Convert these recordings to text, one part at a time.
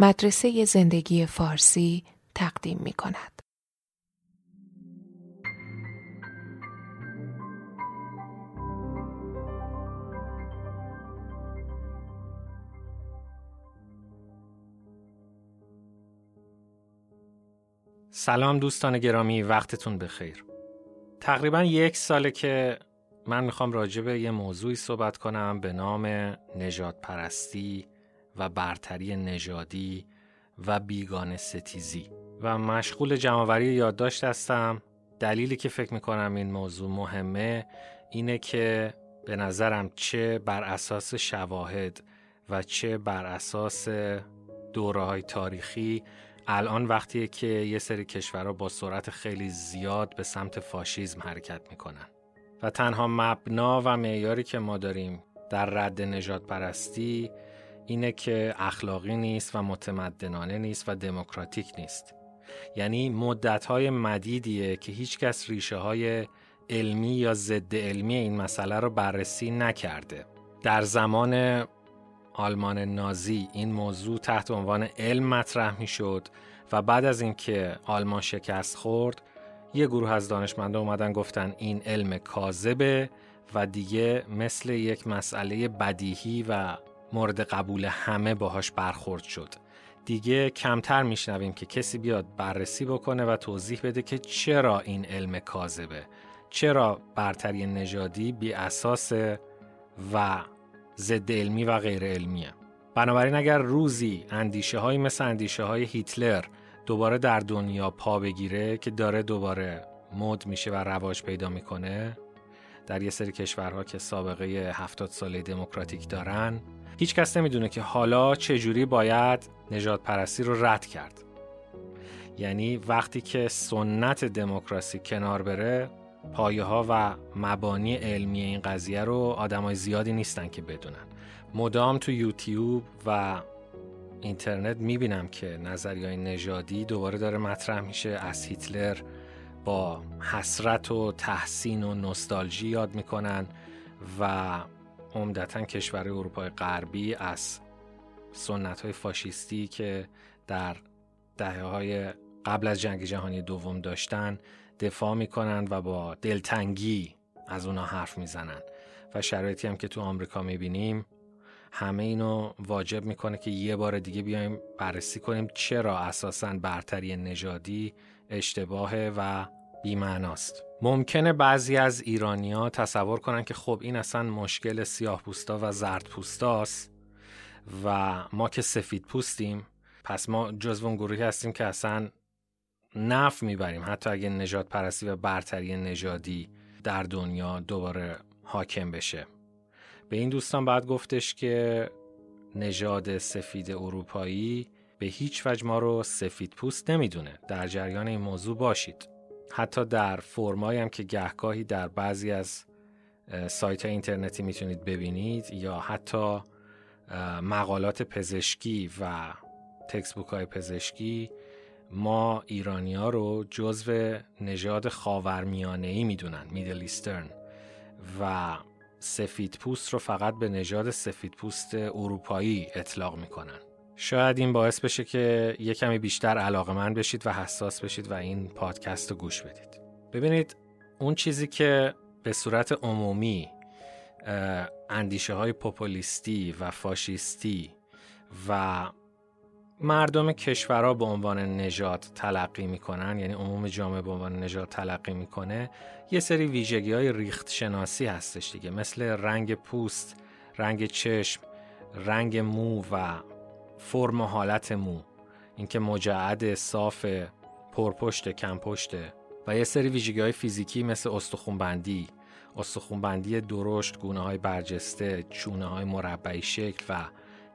مدرسه زندگی فارسی تقدیم می کند. سلام دوستان گرامی وقتتون بخیر تقریبا یک ساله که من می‌خوام راجع به یه موضوعی صحبت کنم به نام نجات پرستی و برتری نژادی و بیگانه ستیزی. و مشغول جمعوری یادداشت هستم. دلیلی که فکر می‌کنم این موضوع مهمه اینه که به نظرم چه بر اساس شواهد و چه بر اساس دوره های تاریخی الان وقتیه که یه سری کشورها با سرعت خیلی زیاد به سمت فاشیزم حرکت می‌کنن. و تنها مبنا و معیاری که ما داریم در رد نجات پرستی اینه که اخلاقی نیست و متمدنانه نیست و دموکراتیک نیست. یعنی مدتهای مدیدیه که هیچکس ریشه های علمی یا ضد علمی این مسئله رو بررسی نکرده. در زمان آلمان نازی این موضوع تحت عنوان علم مطرح می شد و بعد از اینکه آلمان شکست خورد یه گروه از دانشمندا اومدن گفتن این علم کاذبه و دیگه مثل یک مسئله بدیهی و مورد قبول همه باهاش برخورد شد. دیگه کمتر میشنویم که کسی بیاد بررسی بکنه و توضیح بده که چرا این علم کاذبه. چرا برتری نژادی بی اساس و ضد علمی و غیر علمیه. بنابراین اگر روزی اندیشه های مثل اندیشه های هیتلر دوباره در دنیا پا بگیره که داره دوباره مد میشه و رواج پیدا می‌کنه در یه سری کشورها که سابقه هفتاد ساله دموکراتیک دارن هیچ کس نمی‌دونه که حالا چجوری باید نجات پرستی رو رد کرد. یعنی وقتی که سنت دموکراسی کنار بره پایه ها و مبانی علمی این قضیه رو آدمای زیادی نیستن که بدونن. مدام تو یوتیوب و اینترنت می‌بینم که نظری های نژادی دوباره داره مطرح میشه. از هیتلر با حسرت و تحسین و نستالژی یاد می‌کنن و عمدتا کشور اروپای غربی از سنت های فاشیستی که در دهه های قبل از جنگ جهانی دوم داشتن دفاع می‌کنن و با دلتنگی از اونا حرف می‌زنن و شرایطی هم که تو آمریکا می‌بینیم همه اینو واجب می‌کنه که یه بار دیگه بیایم بررسی کنیم چرا اساسا برتری نژادی اشتباهه و بیمعناست. ممکنه بعضی از ایرانیا تصور کنن که خب این اصلا مشکل سیاه پوستا و زرد پوستاست و ما که سفید پوستیم پس ما جزو اون گروهی هستیم که اصلا نف می‌بریم. حتی اگه نجات پرستی و برتری نژادی در دنیا دوباره حاکم بشه. به این دوستان باید گفتش که نژاد سفید اروپایی به هیچ وجه ما رو سفید پوست نمی‌دونه. در جریان این موضوع باشید. حتی در فرمایی هم که گهگاهی در بعضی از سایت اینترنتی می‌تونید ببینید یا حتی مقالات پزشکی و تکسبوک های پزشکی ما ایرانی رو جزو نژاد خاورمیانه ای می‌دونن میدل ایسترن و سفید پوست رو فقط به نژاد سفید پوست اروپایی اطلاق می‌کنن. شاید این باعث بشه که یه کمی بیشتر علاقه من بشید و حساس بشید و این پادکست رو گوش بدید. ببینید اون چیزی که به صورت عمومی اندیشه های پوپولیستی و فاشیستی و مردم کشورها به عنوان نجات تلقی می‌کنن یعنی عموم جامعه به عنوان نجات تلقی می‌کنه یه سری ویژگی های ریخت شناسی هستش دیگه مثل رنگ پوست رنگ چشم رنگ مو و فرم و حالت مو. اینکه مجعد صاف پرپشت کم پشته و یه سری ویژگی های فیزیکی مثل استخونبندی استخونبندی درشت گونه های برجسته چونه های مربعی شکل و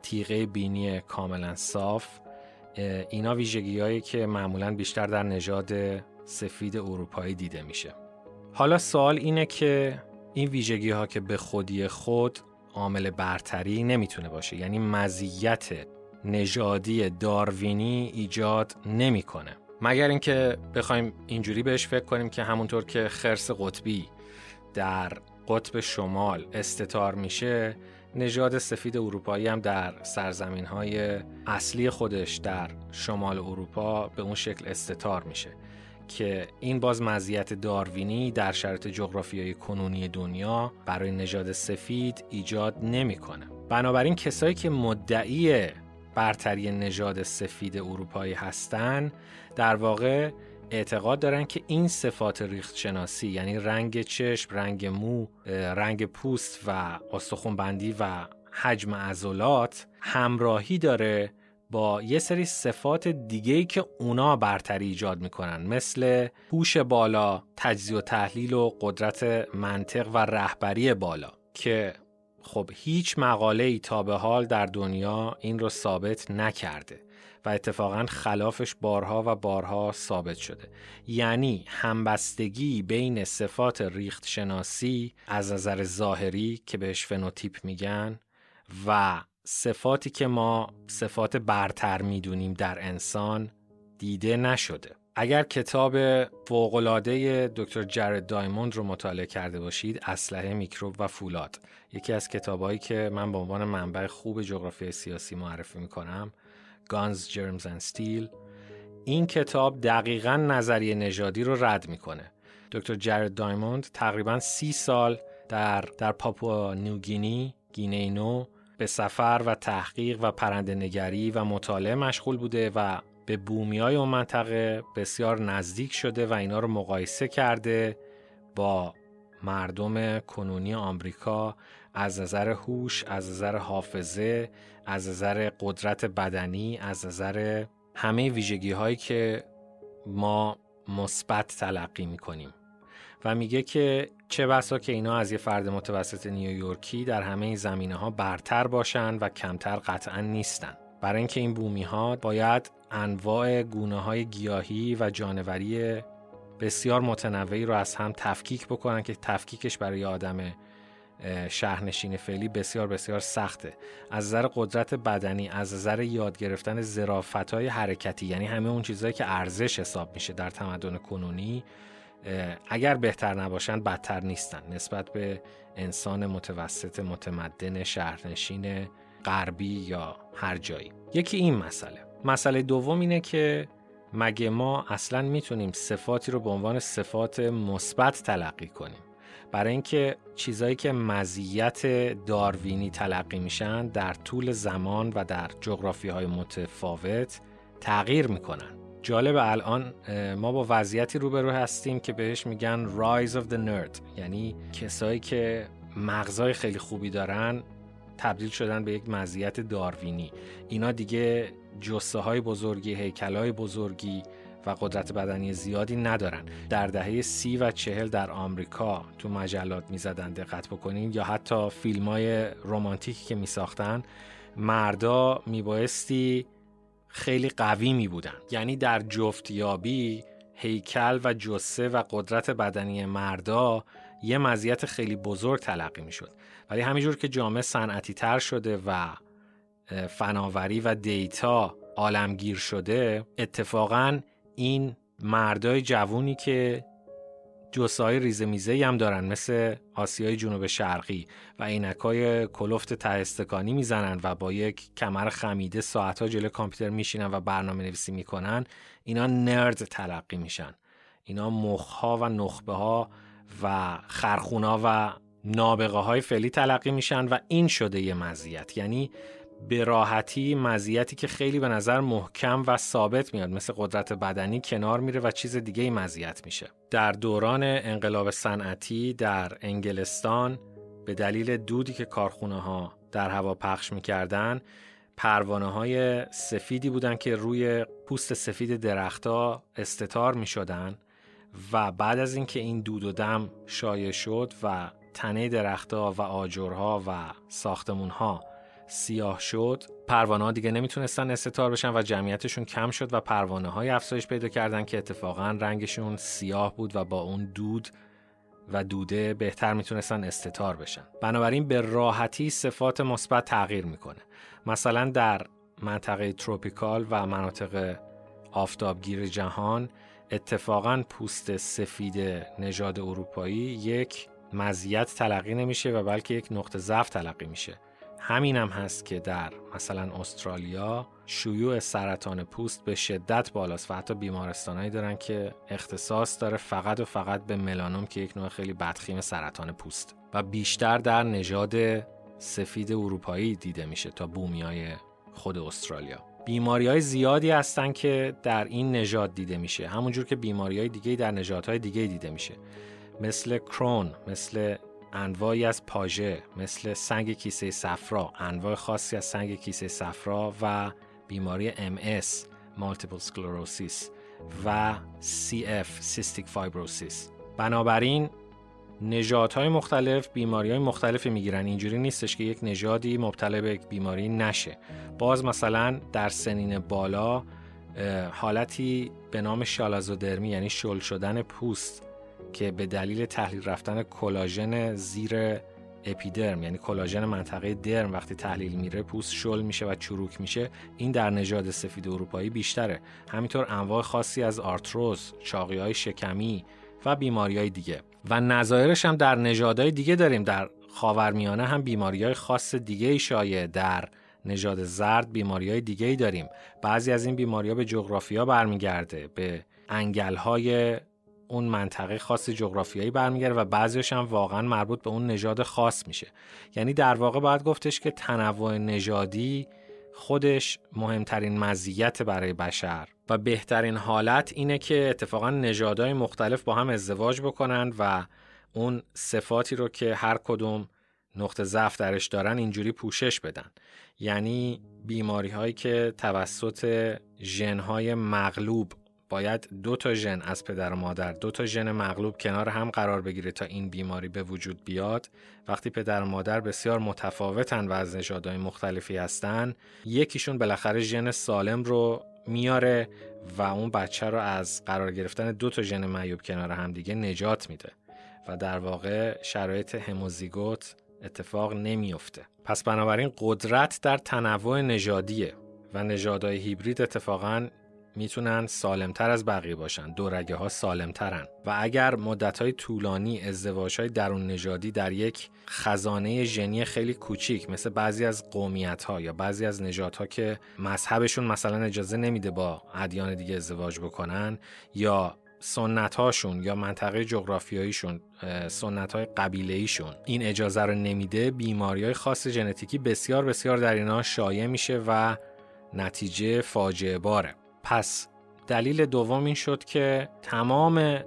تیغه بینی کاملا صاف اینا ویژگی هایی که معمولا بیشتر در نژاد سفید اروپایی دیده میشه. حالا سوال اینه که این ویژگی ها که به خودی خود عامل برتری نمی‌تونه باشه یعنی مزیت نژادی داروینی ایجاد نمی‌کنه مگر اینکه بخوایم اینجوری بهش فکر کنیم که همونطور که خرس قطبی در قطب شمال استتار میشه نژاد سفید اروپایی هم در سرزمین های اصلی خودش در شمال اروپا به اون شکل استتار میشه که این باز مزیت داروینی در شرط جغرافیایی کنونی دنیا برای نژاد سفید ایجاد نمی‌کنه. بنابراین کسایی که مدعی برتری نژاد سفید اروپایی هستند در واقع اعتقاد دارن که این صفات ریخت شناسی یعنی رنگ چشم، رنگ مو، رنگ پوست و بندی و حجم عضلات همراهی داره با یه سری صفات دیگه که اونا برتری ایجاد می‌کنن مثل هوش بالا، تجزیه و تحلیل و قدرت منطق و رهبری بالا که خب هیچ مقاله ای تا به حال در دنیا این رو ثابت نکرده و اتفاقا خلافش بارها و بارها ثابت شده. یعنی همبستگی بین صفات ریخت شناسی از نظر ظاهری که بهش فنوتیپ میگن و صفاتی که ما صفات برتر می‌دونیم در انسان دیده نشده. اگر کتاب فوقلاده دکتر جرد دایموند رو مطالعه کرده باشید اسلحه میکروب و فولاد. یکی از کتابهایی که من به عنوان منبع خوب جغرافی سیاسی معرفی می‌کنم Guns, Germs and Steel این کتاب دقیقا نظریه نژادی رو رد می‌کنه. دکتر جرد دایموند تقریبا سی سال در, در پاپوا نیوگینی گینه نو به سفر و تحقیق و پرنده نگری و مطالعه مشغول بوده و به بومی های اون منطقه بسیار نزدیک شده و اینا رو مقایسه کرده با مردم کنونی آمریکا از نظر هوش، از نظر حافظه، از نظر قدرت بدنی، از نظر همه ویژگی هایی که ما مثبت تلقی می کنیم و میگه که چه بسا که اینا از یه فرد متوسط نیویورکی در همه این زمینه ها برتر باشن و کمتر قطعا نیستن. برای اینکه این بومی ها باید انواع گونه های گیاهی و جانوری بسیار متنوعی رو از هم تفکیک بکنن که تفکیکش برای آدم شهرنشین فعلی بسیار بسیار سخته. از نظر قدرت بدنی از نظر یاد گرفتن ظرافت های حرکتی یعنی همه اون چیزهایی که ارزش حساب میشه در تمدن کنونی اگر بهتر نباشن بدتر نیستن. نسبت به انسان متوسط متمدن شهرنشین غربی یا هر جایی. یکی این مسئله. مسئله دوم اینه که مگه ما اصلا می‌تونیم صفاتی رو به عنوان صفات مثبت تلقی کنیم؟ برای اینکه چیزایی که مزیت داروینی تلقی میشن در طول زمان و در جغرافی های متفاوت تغییر می‌کنن. جالب الان ما با وضعیتی روبرو هستیم که بهش میگن Rise of the Nerd. یعنی کسایی که مغزای خیلی خوبی دارن تبدیل شدن به یک مزیت داروینی. اینا دیگه جسه های بزرگی هیکل های بزرگی و قدرت بدنی زیادی ندارن. در دهه سی و چهل در آمریکا تو مجلات می‌زدن دقت بکنین یا حتی فیلم های رومانتیکی که میساختن مردا میبایستی خیلی قوی می بودن یعنی در جفتیابی هیکل و جسه و قدرت بدنی مردا یه مزیت خیلی بزرگ تلقی می شد ولی همینجور که جامعه صنعتی تر شده و فناوری و دیتا عالمگیر شده اتفاقا این مردای جوونی که جسای ریزه میزه هم دارن مثل آسیای جنوب شرقی و عینکای کلفت تهستکانی می‌زنن و با یک کمر خمیده ساعتها جلو کامپیوتر میشینن و برنامه نویسی می‌کنن اینا نرد تلقی میشن. اینا مخها و نخبه ها و خرخونا و نابغه های فعلی تلقی میشن و این شده یه مزیت. یعنی به راحتی مزیتی که خیلی به نظر محکم و ثابت میاد مثل قدرت بدنی کنار میره و چیز دیگه مزیت میشه. در دوران انقلاب صنعتی در انگلستان به دلیل دودی که کارخونه ها در هوا پخش می‌کردن پروانه های سفیدی بودن که روی پوست سفید درختها استتار می شدن و بعد از اینکه این دود و دم شایع شد و تنه درختها و آجرها و ساختمونها سیاه شد پروانه ها دیگه نمی‌تونستن استتار بشن و جمعیتشون کم شد و پروانه های افزایش پیدا کردن که اتفاقا رنگشون سیاه بود و با اون دود و دوده بهتر می‌تونستن استتار بشن. بنابراین به راحتی صفات مثبت تغییر می‌کنه. مثلا در منطقه تروپیکال و مناطق آفتابگیر جهان اتفاقا پوست سفید نژاد اروپایی یک مزیت تلقی نمیشه و بلکه یک نقطه ضعف تلقی میشه. همین هم هست که در مثلا استرالیا شیوع سرطان پوست به شدت بالاست و حتی بیمارستانهایی دارن که اختصاص داره فقط و فقط به ملانوم که یک نوع خیلی بدخیم سرطان پوست. و بیشتر در نژاد سفید اروپایی دیده میشه تا بومیای خود استرالیا. بیماری های زیادی هستن که در این نژاد دیده میشه. همونجور که بیماری های دیگه در نژادهای دیگه دیده میشه. مثل کرون مثل انواعی از پاژه مثل سنگ کیسه صفرا انواع خاصی از سنگ کیسه صفرا و بیماری MS Multiple Sclerosis و CF Cystic Fibrosis. بنابراین نژادهای مختلف بیماری های مختلفی می‌گیرن. اینجوری نیستش که یک نژادی مبتلا به یک بیماری نشه. باز مثلا در سنین بالا حالتی به نام شالازودرمی یعنی شل شدن پوست که به دلیل تحلیل رفتن کلاژن زیر اپیدرم یعنی کلاژن منطقه درم وقتی تحلیل میره پوست شل میشه و چروک میشه این در نژاد سفید اروپایی بیشتره. همینطور انواع خاصی از آرتروز چاقی های شکمی و بیماری های دیگه. و نظایرش هم در نژادهای دیگه داریم. در خاورمیانه هم بیماری های خاص دیگه ای شایع. در نژاد زرد بیماری های دیگه داریم. بعضی از این بیماری ها به جغرافیا برمیگرده به انگل های اون منطقه خاص جغرافیایی برمیگرده و بعضیش هم واقعا مربوط به اون نژاد خاص میشه. یعنی در واقع باید گفتش که تنوع نژادی خودش مهمترین مزیت برای بشر و بهترین حالت اینه که اتفاقا نژادهای مختلف با هم ازدواج بکنن و اون صفاتی رو که هر کدوم نقطه ضعف درش دارن اینجوری پوشش بدن. یعنی بیماری هایی که توسط ژنهای مغلوب باید دو تا ژن از پدر و مادر دو تا ژن مغلوب کنار هم قرار بگیره تا این بیماری به وجود بیاد. وقتی پدر و مادر بسیار متفاوتن و از نژادهای مختلفی هستن یکیشون بالاخره ژن سالم رو میاره و اون بچه رو از قرار گرفتن دو تا ژن معیوب کنار هم دیگه نجات میده و در واقع شرایط هموزیگوت اتفاق نمیفته پس بنابراین قدرت در تنوع نژادیه و نژادهای هیبرید اتفاقا می‌تونن سالمتر از بقیه باشن. دورگه ها سالمترن. و اگر مدت های طولانی ازدواج های درون نژادی در یک خزانه ژنی خیلی کوچیک مثل بعضی از قومیت ها یا بعضی از نژادها ها که مذهبشون مثلا اجازه نمیده با ادیان دیگه ازدواج بکنن یا سنت هاشون یا منطقه جغرافیاییشون سنت های قبیله ایشون این اجازه رو نمیده بیماری های خاص ژنتیکی بسیار بسیار در اینا شایع میشه و نتیجه فاجعه باره. پس دلیل دوم این شد که تمام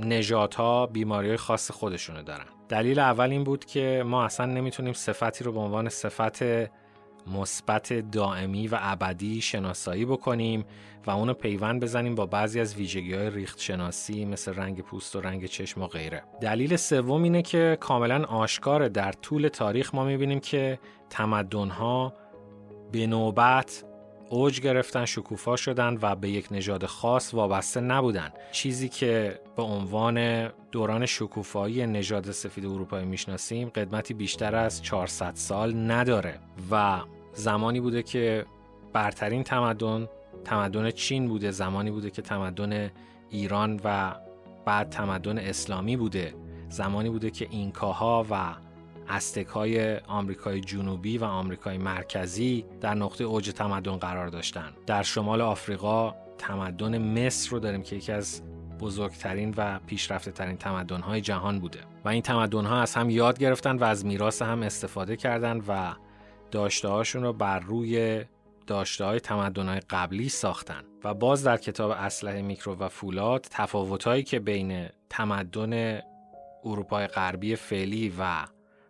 نژادها بیماری خاص خودشونو دارن. دلیل اول این بود که ما اصلا نمی‌تونیم صفتی رو به عنوان صفت مثبت دائمی و ابدی شناسایی بکنیم و اونو پیوند بزنیم با بعضی از ویژگی های ریخت شناسی مثل رنگ پوست و رنگ چشم و غیره. دلیل سوم اینه که کاملا آشکار در طول تاریخ ما می‌بینیم که تمدن به نوبت اوج گرفتن شکوفا شدن و به یک نژاد خاص وابسته نبودن. چیزی که به عنوان دوران شکوفایی نژاد سفید اروپایی می‌شناسیم قدمتی بیشتر از 400 سال نداره و زمانی بوده که برترین تمدن تمدن چین بوده زمانی بوده که تمدن ایران و بعد تمدن اسلامی بوده زمانی بوده که اینکاها و استک های آمریکای جنوبی و آمریکای مرکزی در نقطه اوج تمدن قرار داشتن. در شمال آفریقا تمدن مصر رو داریم که یکی از بزرگترین و پیشرفته ترین تمدن های جهان بوده. و این تمدن ها از هم یاد گرفتن و از میراث هم استفاده کردن و داشته هاشون رو بر روی داشته های تمدن های قبلی ساختن. و باز در کتاب اسلحه میکرو و فولاد تفاوت که بین تمدن اروپای غربی فعلی و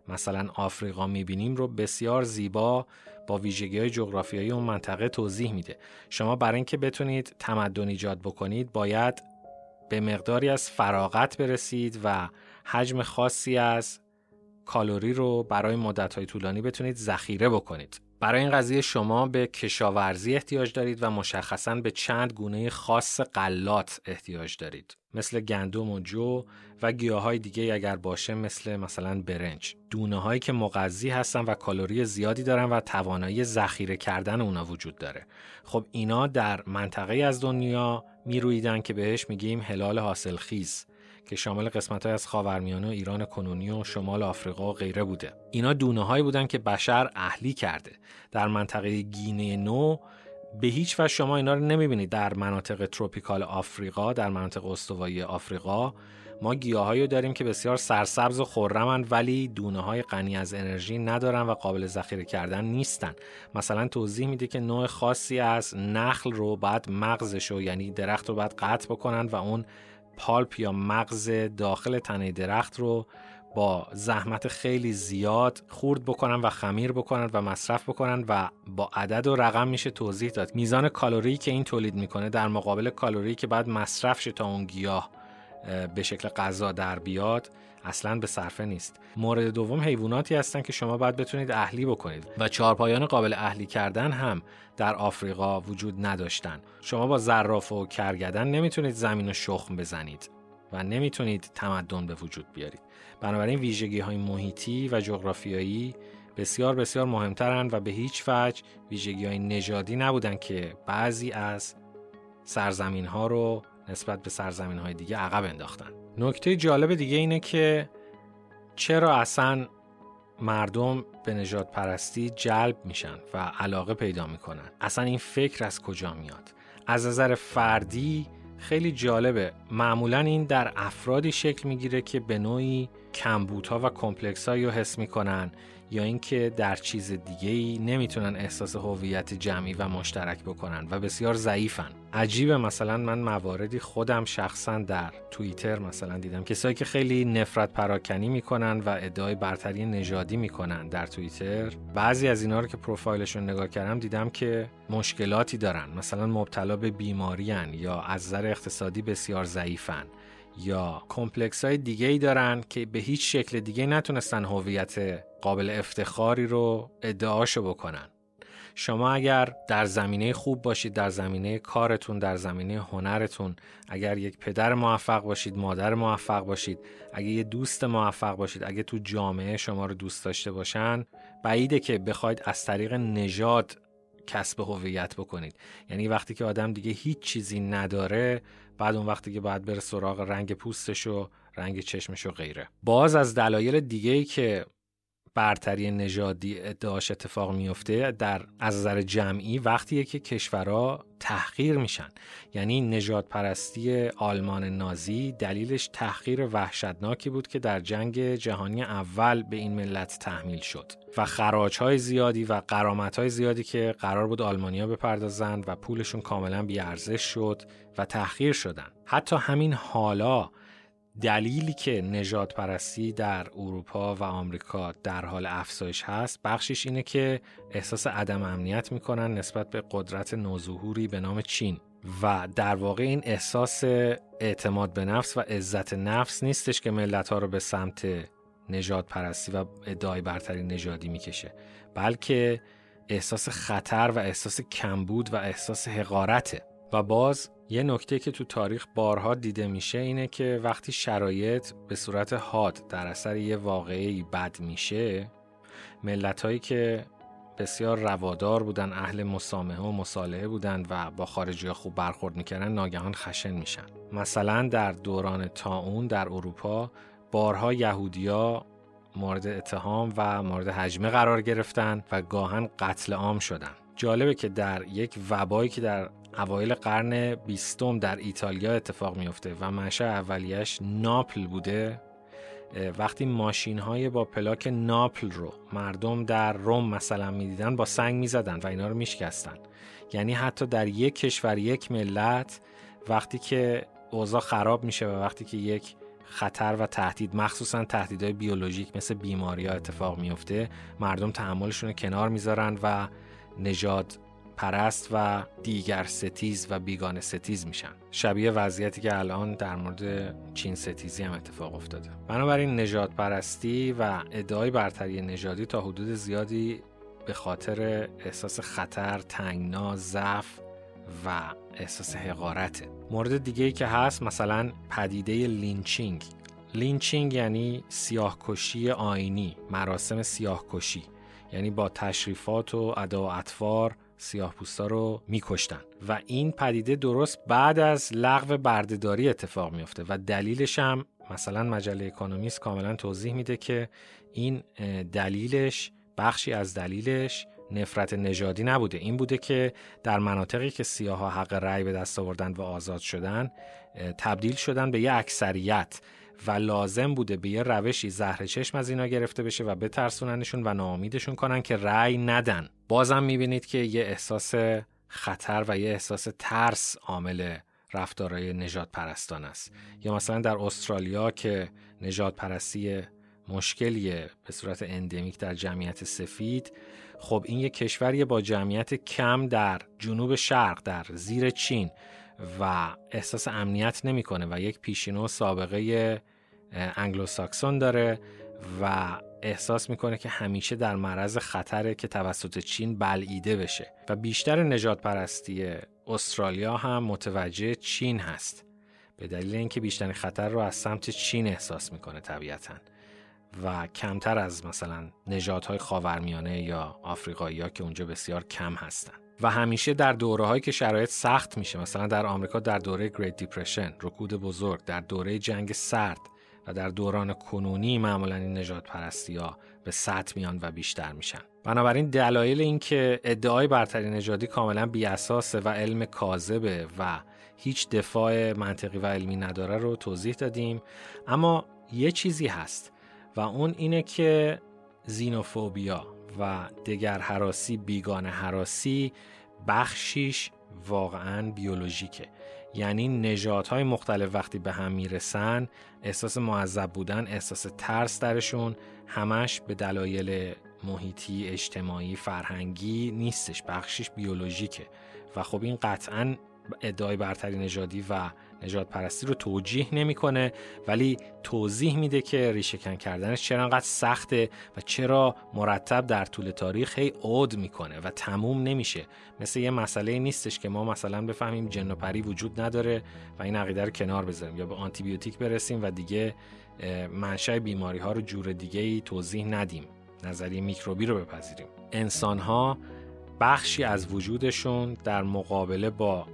مثلا آفریقا می‌بینیم رو بسیار زیبا با ویژگی های جغرافیایی اون منطقه توضیح میده. شما برای اینکه بتونید تمدن ایجاد بکنید باید به مقداری از فراغت برسید و حجم خاصی از کالوری رو برای مدت های طولانی بتونید ذخیره بکنید. برای این قضیه شما به کشاورزی احتیاج دارید و مشخصا به چند گونه خاص قلات احتیاج دارید. مثل گندم و جو و گیاهای دیگه اگر باشه مثل مثلا برنج. دونه هایی که مغذی هستن و کالری زیادی دارن و توانایی ذخیره کردن اونا وجود داره. خب اینا در منطقه از دنیا میرویدن که بهش میگیم هلال حاصل خیز که شامل قسمت های از خاورمیانه و ایران کنونی و شمال آفریقا و غیره بوده. اینا دونه هایی بودن که بشر اهلی کرده. در منطقه گینه نو به هیچ وجه شما اینا رو نمی‌بینید. در مناطق تروپیکال آفریقا در مناطق استوایی آفریقا ما گیاهایی داریم که بسیار سرسبز و خرمند ولی دونه های غنی از انرژی ندارن و قابل ذخیره کردن نیستن. مثلا توضیح میده که نوع خاصی از نخل رو بعد مغزش رو یعنی درخت رو باید قطع بکنن و اون پالپ یا مغز داخل تنه درخت رو با زحمت خیلی زیاد خورد بکنن و خمیر بکنن و مصرف بکنن و با عدد و رقم میشه توضیح داد. میزان کالری که این تولید می‌کنه در مقابل کالری که بعد مصرف شه تا اون گیاه به شکل غذا در بیاد اصلا به صرفه نیست. مورد دوم حیواناتی هستن که شما باید بتونید اهلی بکنید و چهارپایان قابل اهلی کردن هم در آفریقا وجود نداشتن. شما با زراف و کرگدن نمی‌تونید زمین و شخم بزنید و نمی‌تونید تمدن به وجود بیارید. بنابراین ویژگی های محیطی و جغرافیایی بسیار بسیار مهمترند و به هیچ وجه ویژگی های نژادی نبودن که بعضی از سرزمین ها رو نسبت به سرزمین های دیگه عقب انداختن. نکته جالب دیگه اینه که چرا اصلا مردم به نجات پرستی جلب میشن و علاقه پیدا می‌کنن؟ اصلا این فکر از کجا میاد؟ از نظر فردی خیلی جالبه. معمولا این در افرادی شکل می‌گیره که به نوعی کمبودها و کمپلکس رو حس می‌کنن یا اینکه در چیز دیگه ای نمی‌تونن احساس هویت جمعی و مشترک بکنن و بسیار ضعیفن. عجیبه مثلا من مواردی خودم شخصا در توییتر مثلا دیدم. کسایی که خیلی نفرت پراکنی می‌کنن و ادعای برتری نژادی می‌کنن در توییتر بعضی از اینا رو که پروفایلشون نگاه کردم دیدم که مشکلاتی دارن. مثلا مبتلا به بیماری یا از نظر اقتصادی بسیار ضعیفن. یا کمپلکس های دیگه ای دارن که به هیچ شکل دیگه نتونستن هویت قابل افتخاری رو ادعاشو بکنن. شما اگر در زمینه خوب باشید در زمینه کارتون در زمینه هنرتون اگر یک پدر موفق باشید مادر موفق باشید اگر یه دوست موفق باشید اگه تو جامعه شما رو دوست داشته باشن بعیده که بخواید از طریق نژاد کسب هویت بکنید. یعنی وقتی که آدم دیگه هیچ چیزی نداره بعد اون وقتی که باید بره سراغ رنگ پوستش و رنگ چشمش و غیره. باز از دلایل دیگه که برتری نژادی ادعاش اتفاق میفته در از نظر جمعی وقتیه که کشورها تحقیر میشن. یعنی نجات پرستی آلمان نازی دلیلش تحقیر وحشتناکی بود که در جنگ جهانی اول به این ملت تحمیل شد و خراج های زیادی و قرامت های زیادی که قرار بود آلمانیا بپردازند و پولشون کاملا بیارزش شد و تحقیر شدن. حتی همین حالا دلیلی که نجات پرستی در اروپا و آمریکا در حال افزایش هست بخشش اینه که احساس عدم امنیت می‌کنن نسبت به قدرت نوظهوری به نام چین. و در واقع این احساس اعتماد به نفس و عزت نفس نیستش که ملت ها رو به سمت نجات پرستی و ادعای برتری نژادی می‌کشه بلکه احساس خطر و احساس کمبود و احساس حقارته. و باز یه نکته که تو تاریخ بارها دیده میشه اینه که وقتی شرایط به صورت حاد در اثر یه واقعی بد میشه ملت هایی که بسیار روادار بودن اهل مسامحه و مصالحه بودن و با خارجی خوب برخورد می‌کردن ناگهان خشن میشن. مثلا در دوران تاون در اروپا بارها یهودیا مورد اتهام و مورد حجمه قرار گرفتن و گاهن قتل عام شدن. جالبه که در یک وبایی که در اوایل قرن بیستم در ایتالیا اتفاق میفته و منشأ اولیش ناپل بوده. وقتی ماشین های با پلاک ناپل رو مردم در روم مثلا می‌دیدن با سنگ می‌زدن و اینا رو میشکستن. یعنی حتی در یک کشور یک ملت وقتی که اوضاع خراب میشه و وقتی که یک خطر و تهدید مخصوصا تهدیدهای بیولوژیک مثل بیماری ها اتفاق میفته مردم تحملشون رو کنار می‌ذارن و نژاد پرست و دیگر ستیز و بیگانه ستیز میشن. شبیه وضعیتی که الان در مورد چین ستیزی هم اتفاق افتاده. بنابراین نژاد پرستی و ادعای برتری نژادی تا حدود زیادی به خاطر احساس خطر، تنگنا، ضعف و احساس حقارته. مورد دیگه ای که هست مثلا پدیده lynching. lynching یعنی سیاهکشی آیینی مراسم سیاهکشی. یعنی با تشریفات و ادا و اطوار سیاه پوستا رو میکشتن و این پدیده درست بعد از لغو برده‌داری اتفاق میفته و دلیلش هم مثلا مجله اکونومیست کاملا توضیح میده که این دلیلش بخشی از دلیلش نفرت نژادی نبوده. این بوده که در مناطقی که سیاها حق رأی به دست آوردن و آزاد شدن تبدیل شدن به یه اکثریت. و لازم بوده به یه روشی زهر چشم از اینا گرفته بشه و بترسوننشون و ناامیدشون کنن که رأی ندن. بازم می‌بینید که یه احساس خطر و یه احساس ترس عامل رفتارهای نجات پرستان است. یا مثلا در استرالیا که نژاد پرستی مشکلیه به صورت اندمیک در جمعیت سفید خب این یک کشوری با جمعیت کم در جنوب شرق در زیر چین و احساس امنیت نمی‌کنه و یک پیشینه و سابقه انگلوساکسون داره و احساس می‌کنه که همیشه در معرض خطره که توسط چین بلعیده بشه و بیشتر نژاد پرستی استرالیا هم متوجه چین هست. به دلیل اینکه بیشتر خطر رو از سمت چین احساس می‌کنه طبیعتا و کمتر از مثلا نژادهای خاورمیانه یا آفریقایی ها که اونجا بسیار کم هستن. و همیشه در دوره هایی که شرایط سخت میشه مثلا در آمریکا در دوره گریت دیپرشن رکود بزرگ در دوره جنگ سرد و در دوران کنونی معمولا این نجات پرستی ها به سطح میان و بیشتر میشن. بنابراین دلایل اینکه ادعای برتری نژادی کاملا بیاساسه و علم کاذبه و هیچ دفاع منطقی و علمی نداره رو توضیح دادیم. اما یه چیزی هست و اون اینه که زینوفوبیا و دگر حراسی بیگانه حراسی بخشیش واقعا بیولوژیکه. یعنی نژادهای مختلف وقتی به هم می‌رسن احساس معذب بودن احساس ترس درشون همش به دلایل محیطی اجتماعی فرهنگی نیستش بخشیش بیولوژیکه. و خب این قطعا ادعای برتری نژادی و نجات پرستی رو توجیه نمی‌کنه ولی توضیح میده که ریشهکن کردنش چرا انقدر سخته و چرا مرتب در طول تاریخ هی عود می‌کنه و تموم نمیشه. مثل یه مسئله نیستش که ما مثلا بفهمیم جن و پری وجود نداره و این عقیده رو کنار بذاریم یا به آنتیبیوتیک برسیم و دیگه منشأ بیماری ها رو جور دیگه ای توضیح ندیم. نظریه میکروبی رو بپذیریم. انسان ها بخشی از وجودشون در مقابله با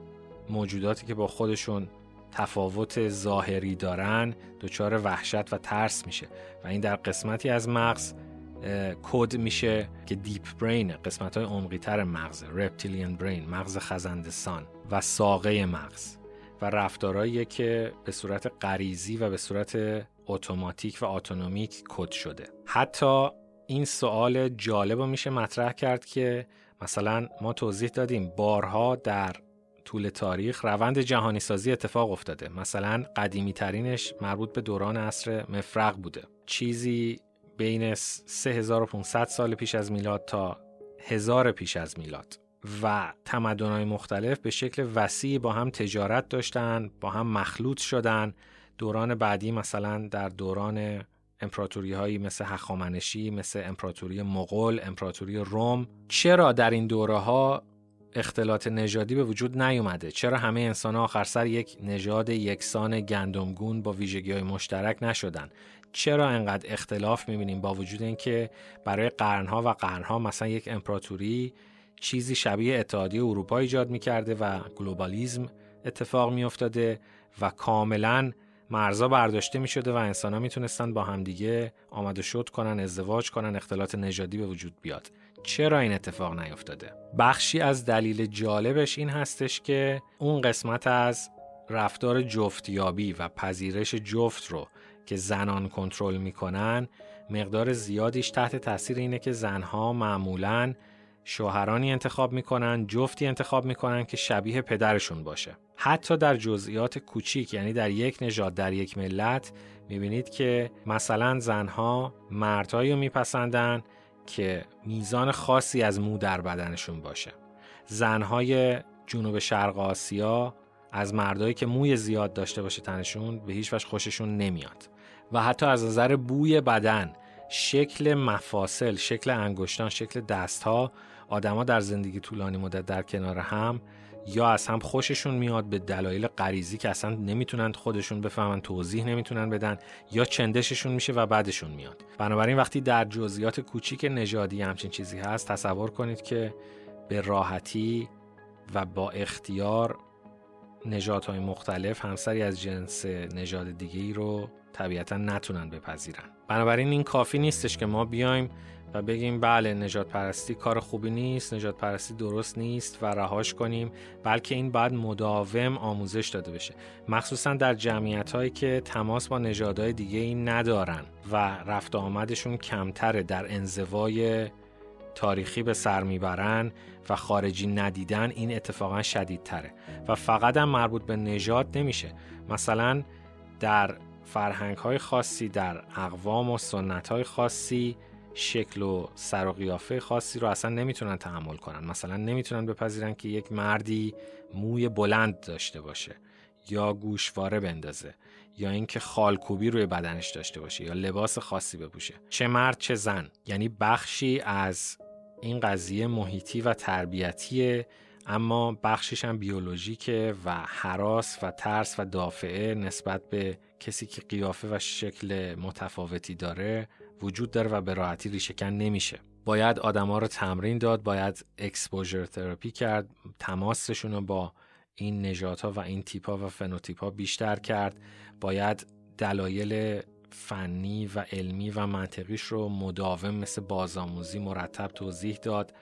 موجوداتی که با خودشون تفاوت ظاهری دارن دچار وحشت و ترس میشه. و این در قسمتی از مغز کد میشه که deep brain قسمت های عمقی تر مغز reptilian brain مغز خزنده‌سان و ساقه مغز. و رفتارهایی که به صورت غریزی و به صورت اتوماتیک و autonomic کد شده. حتی این سوال جالب رو میشه مطرح کرد که مثلا ما توضیح دادیم بارها در طول تاریخ روند جهانی سازی اتفاق افتاده. مثلا قدیمی ترینش مربوط به دوران عصر مفرق بوده. چیزی بین 3500 سال پیش از میلاد تا هزار پیش از میلاد. و تمدنهای مختلف به شکل وسیعی با هم تجارت داشتن با هم مخلوط شدن. دوران بعدی مثلا در دوران امپراتوری هایی مثل هخامنشی مثل امپراتوری مغول امپراتوری روم. چرا در این دوره ها اختلاط نژادی به وجود نیومده. چرا همه انسان ها آخر سر یک نژاد یکسان گندمگون با ویژگی های مشترک نشدن؟ چرا انقدر اختلاف می‌بینیم با وجود اینکه برای قرنها و قرنها مثلا یک امپراتوری چیزی شبیه اتحادیه اروپا ایجاد می‌کرده و گلوبالیزم اتفاق میافتاده و کاملا مرزا برداشته می شده و انسان ها می‌تونستن با همدیگه آمد و شد کنن ازدواج کنن اختلاط نژادی به وجود بیاد. چرا این اتفاق نیفتاده؟ بخشی از دلیل جالبش این هستش که اون قسمت از رفتار جفتیابی و پذیرش جفت رو که زنان کنترل می‌کنن مقدار زیادیش تحت تاثیر اینه که زنها معمولا شوهرانی انتخاب می‌کنن جفتی انتخاب می‌کنن که شبیه پدرشون باشه. حتی در جزئیات کوچیک یعنی در یک نژاد در یک ملت می‌بینید که مثلا زنها مردهایی رو میپسندن که میزان خاصی از مو در بدنشون باشه. زنهای جنوب شرق آسیا از مردایی که موی زیاد داشته باشه تنشون به هیچ وجه خوششون نمیاد. و حتی از نظر بوی بدن شکل مفاصل شکل انگشتان شکل دستها آدما در زندگی طولانی مدت در کنار هم یا از هم خوششون میاد به دلایل غریزی که اصلا نمی‌تونن خودشون بفهمن توضیح نمی‌تونن بدن یا چندششون میشه و بعدشون میاد. بنابراین وقتی در جزئیات کوچیک نژادی همچین چیزی هست تصور کنید که به راحتی و با اختیار نژادهای مختلف همسری از جنس نژاد دیگه ای رو طبیعتا نتونن بپذیرن. بنابراین این کافی نیستش که ما بیایم بگیم بله نجات پرستی کار خوبی نیست نجات پرستی درست نیست و رهاش کنیم بلکه این باید مداوم آموزش داده بشه. مخصوصا در جمعیت هایی که تماس با نژادهای دیگه ای ندارن و رفت آمدشون کمتره در انزوای تاریخی به سر می‌برن و خارجی ندیدن این اتفاقا شدیدتره. و فقط هم مربوط به نژاد نمیشه. مثلا در فرهنگ های خاصی در اقوام و سنت های خاصی شکل و سر و قیافه خاصی رو اصلا نمی‌تونن تحمل کنن. مثلا نمی‌تونن بپذیرن که یک مردی موی بلند داشته باشه یا گوشواره بندازه یا اینکه خالکوبی روی بدنش داشته باشه یا لباس خاصی بپوشه. چه مرد چه زن. یعنی بخشی از این قضیه محیطی و تربیتیه اما بخشش هم بیولوژیکه و حراس و ترس و دافعه نسبت به کسی که قیافه و شکل متفاوتی داره وجود داره و به راحتی ریشهکن نمیشه. باید آدما رو تمرین داد باید اکسپوژر تراپی کرد تماسشون رو با این نژادها و این تیپا و فنوتیپا بیشتر کرد. باید دلایل فنی و علمی و منطقیش رو مداوم مثل بازآموزی مرتب توضیح داد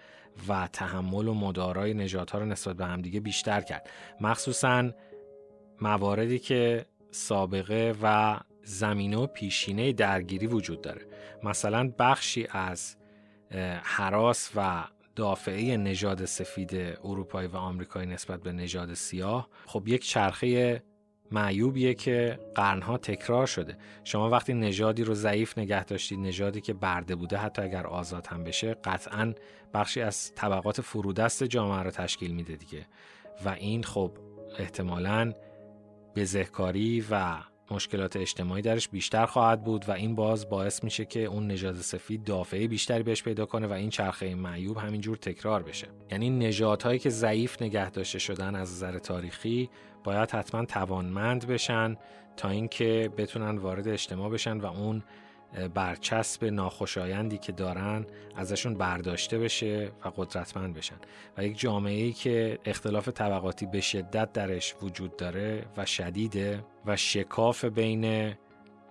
و تحمل و مدارای نژادها رو نسبت به همدیگه بیشتر کرد. مخصوصا مواردی که سابقه و زمینه و پیشینه درگیری وجود داره. مثلا بخشی از حراس و دافعه نژاد سفید اروپایی و آمریکایی نسبت به نژاد سیاه خب یک چرخه معیوبیه که قرنها تکرار شده. شما وقتی نژادی رو ضعیف نگه داشتید نژادی که برده بوده حتی اگر آزاد هم بشه قطعا بخشی از طبقات فرودست جامعه رو تشکیل میده دیگه. و این خب احتمالاً بزهکاری و مشکلات اجتماعی درش بیشتر خواهد بود و این باز باعث میشه که اون نژاد سفید دافعه بیشتری بهش پیدا کنه و این چرخه معیوب همینجور تکرار بشه. یعنی نژادهایی که ضعیف نگه داشته شدن از نظر تاریخی باید حتما توانمند بشن تا اینکه بتونن وارد اجتماع بشن و اون برچسب ناخوشایندی که دارن ازشون برداشته بشه و قدرتمند بشن. و یک جامعه ای که اختلاف طبقاتی به شدت درش وجود داره و شدیده و شکاف بین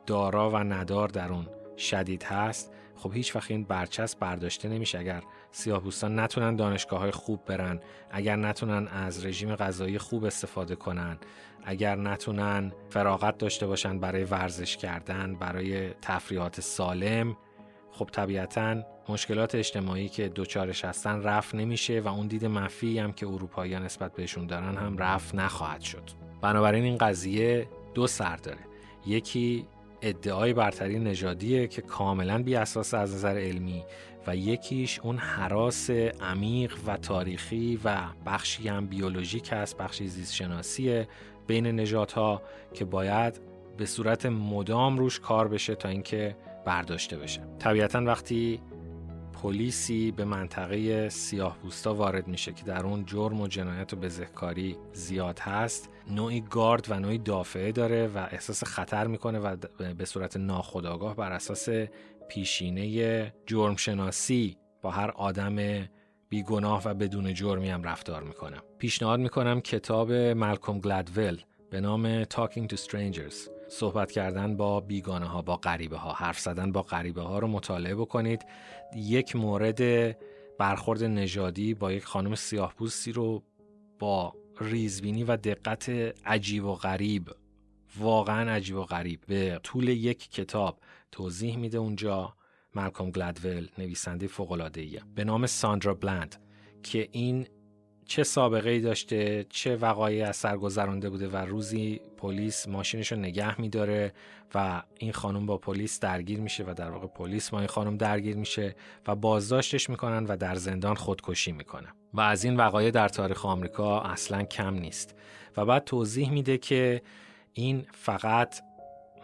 دارا و ندار در اون شدید هست خب هیچ وقت این برچسب برداشته نمیشه. اگر سیاه‌پوستان نتونن دانشگاه های خوب برن اگر نتونن از رژیم غذایی خوب استفاده کنن اگر نتونن فراغت داشته باشن برای ورزش کردن برای تفریحات سالم خب طبیعتا مشکلات اجتماعی که دوچارش هستن رفت نمیشه و اون دید منفی هم که اروپایی نسبت بهشون دارن هم رفت نخواهد شد. بنابراین این قضیه دو سر داره. یکی ادعای برتری نژادیه که کاملا بی اساس از نظر علمی و یکیش اون حراس عمیق و تاریخی و بخشی هم بیولوژیک هست بخشی زیستشناسیه بین نژادها که باید به صورت مدام روش کار بشه تا اینکه برداشته بشه. طبیعتا وقتی پلیسی به منطقه سیاه بوستا وارد میشه که در اون جرم و جنایت و بزهکاری زیاد هست نوعی گارد و نوعی دافعه داره و احساس خطر می‌کنه و به صورت ناخودآگاه بر اساس پیشینه جرم شناسی با هر آدم بیگناه و بدون جرمی هم رفتار می‌کنم. پیشنهاد می‌کنم کتاب ملکوم گلدول به نام Talking to Strangers. صحبت کردن با بیگانه ها با غریبه ها حرف زدن با غریبه ها رو مطالعه بکنید. یک مورد برخورد نژادی با یک خانم سیاه رو با ریزبینی و دقت عجیب و غریب واقعا عجیب و غریب به طول یک کتاب توضیح میده اونجا. مالکوم گلدول نویسنده فوق به نام ساندرا بلند که این چه سابقه ای داشته چه وقایعی از سر گذرانده بوده و روزی پلیس ماشینش رو نگه میداره و این خانم با پلیس درگیر میشه و در واقع پلیس ما این خانم درگیر میشه و بازداشتش می‌کنن و در زندان خودکشی می‌کنه و از این وقایع در تاریخ آمریکا اصلا کم نیست. و بعد توضیح میده که این فقط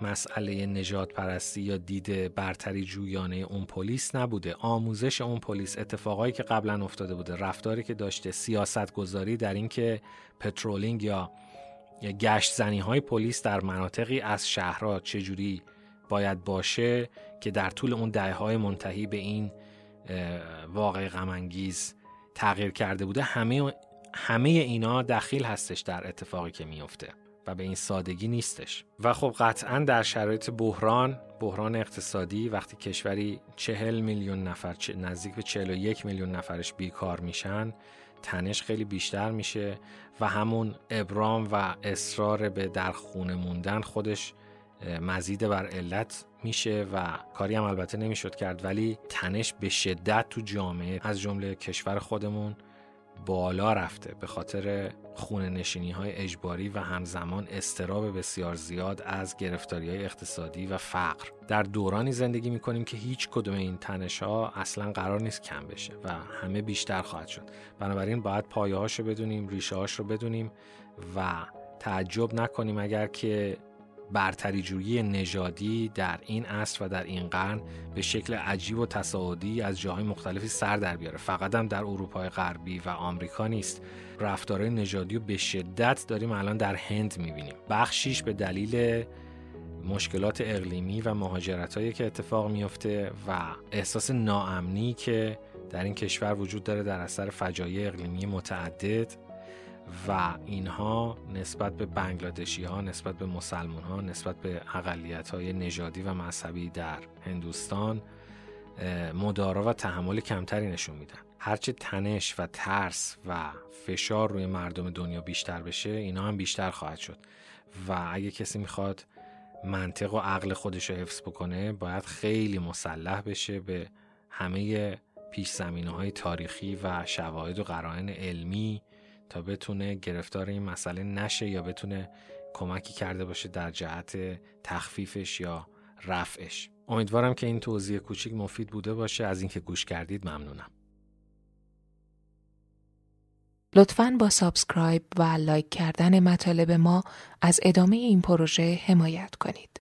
مسئله نجات پرستی یا دید برتری جویانه اون پلیس نبوده. آموزش اون پلیس اتفاقایی که قبلا افتاده بوده رفتاری که داشته سیاست گذاری در اینکه پترولینگ یا گشت زنی های پلیس در مناطقی از شهرها چجوری باید باشه که در طول اون دهه های منتهی به این واقع غمانگیز تغییر کرده بوده. همه همه اینا دخیل هستش در اتفاقی که میفته و به این سادگی نیستش. و خب قطعا در شرایط بحران بحران اقتصادی وقتی کشوری چهل میلیون نفر نزدیک به چهل و یک میلیون نفرش بیکار میشن تنش خیلی بیشتر میشه و همون ابرام و اصرار به در خونه موندن خودش مزید بر علت میشه و کاری هم البته نمی‌شد کرد. ولی تنش به شدت تو جامعه از جمله کشور خودمون بالا رفته به خاطر خونه نشینی های اجباری و همزمان استراب بسیار زیاد از گرفتاری های اقتصادی و فقر. در دورانی زندگی می‌کنیم که هیچ کدوم این تنش ها اصلا قرار نیست کم بشه و همه بیشتر خواهد شد. بنابراین باید پایه رو بدونیم ریشه هاش رو بدونیم و تعجب نکنیم اگر که برتری جویی نژادی در این عصر و در این قرن به شکل عجیب و تصاعدی از جاهای مختلفی سر در بیاره. فقط هم در اروپای غربی و آمریکا نیست. رفتارهای نژادی رو به شدت داریم الان در هند می‌بینیم. بخشیش به دلیل مشکلات اقلیمی و مهاجرت که اتفاق میفته و احساس ناامنی که در این کشور وجود داره در اثر فجایع اقلیمی متعدد و اینها نسبت به بنگلادشی ها نسبت به مسلمان ها نسبت به اقلیت های نژادی و مذهبی در هندوستان مدارا و تحمل کمتری نشون میدن. هرچه تنش و ترس و فشار روی مردم دنیا بیشتر بشه اینا هم بیشتر خواهد شد. و اگه کسی می‌خواد منطق و عقل خودش رو حفظ بکنه باید خیلی مسلح بشه به همه پیش زمینه های تاریخی و شواهد و قرائن علمی تا بتونه گرفتار این مسئله نشه یا بتونه کمکی کرده باشه در جهت تخفیفش یا رفعش. امیدوارم که این توضیح کوچیک مفید بوده باشه. از اینکه گوش کردید ممنونم. لطفاً با subscribe و لایک کردن مطالب ما از ادامه این پروژه حمایت کنید.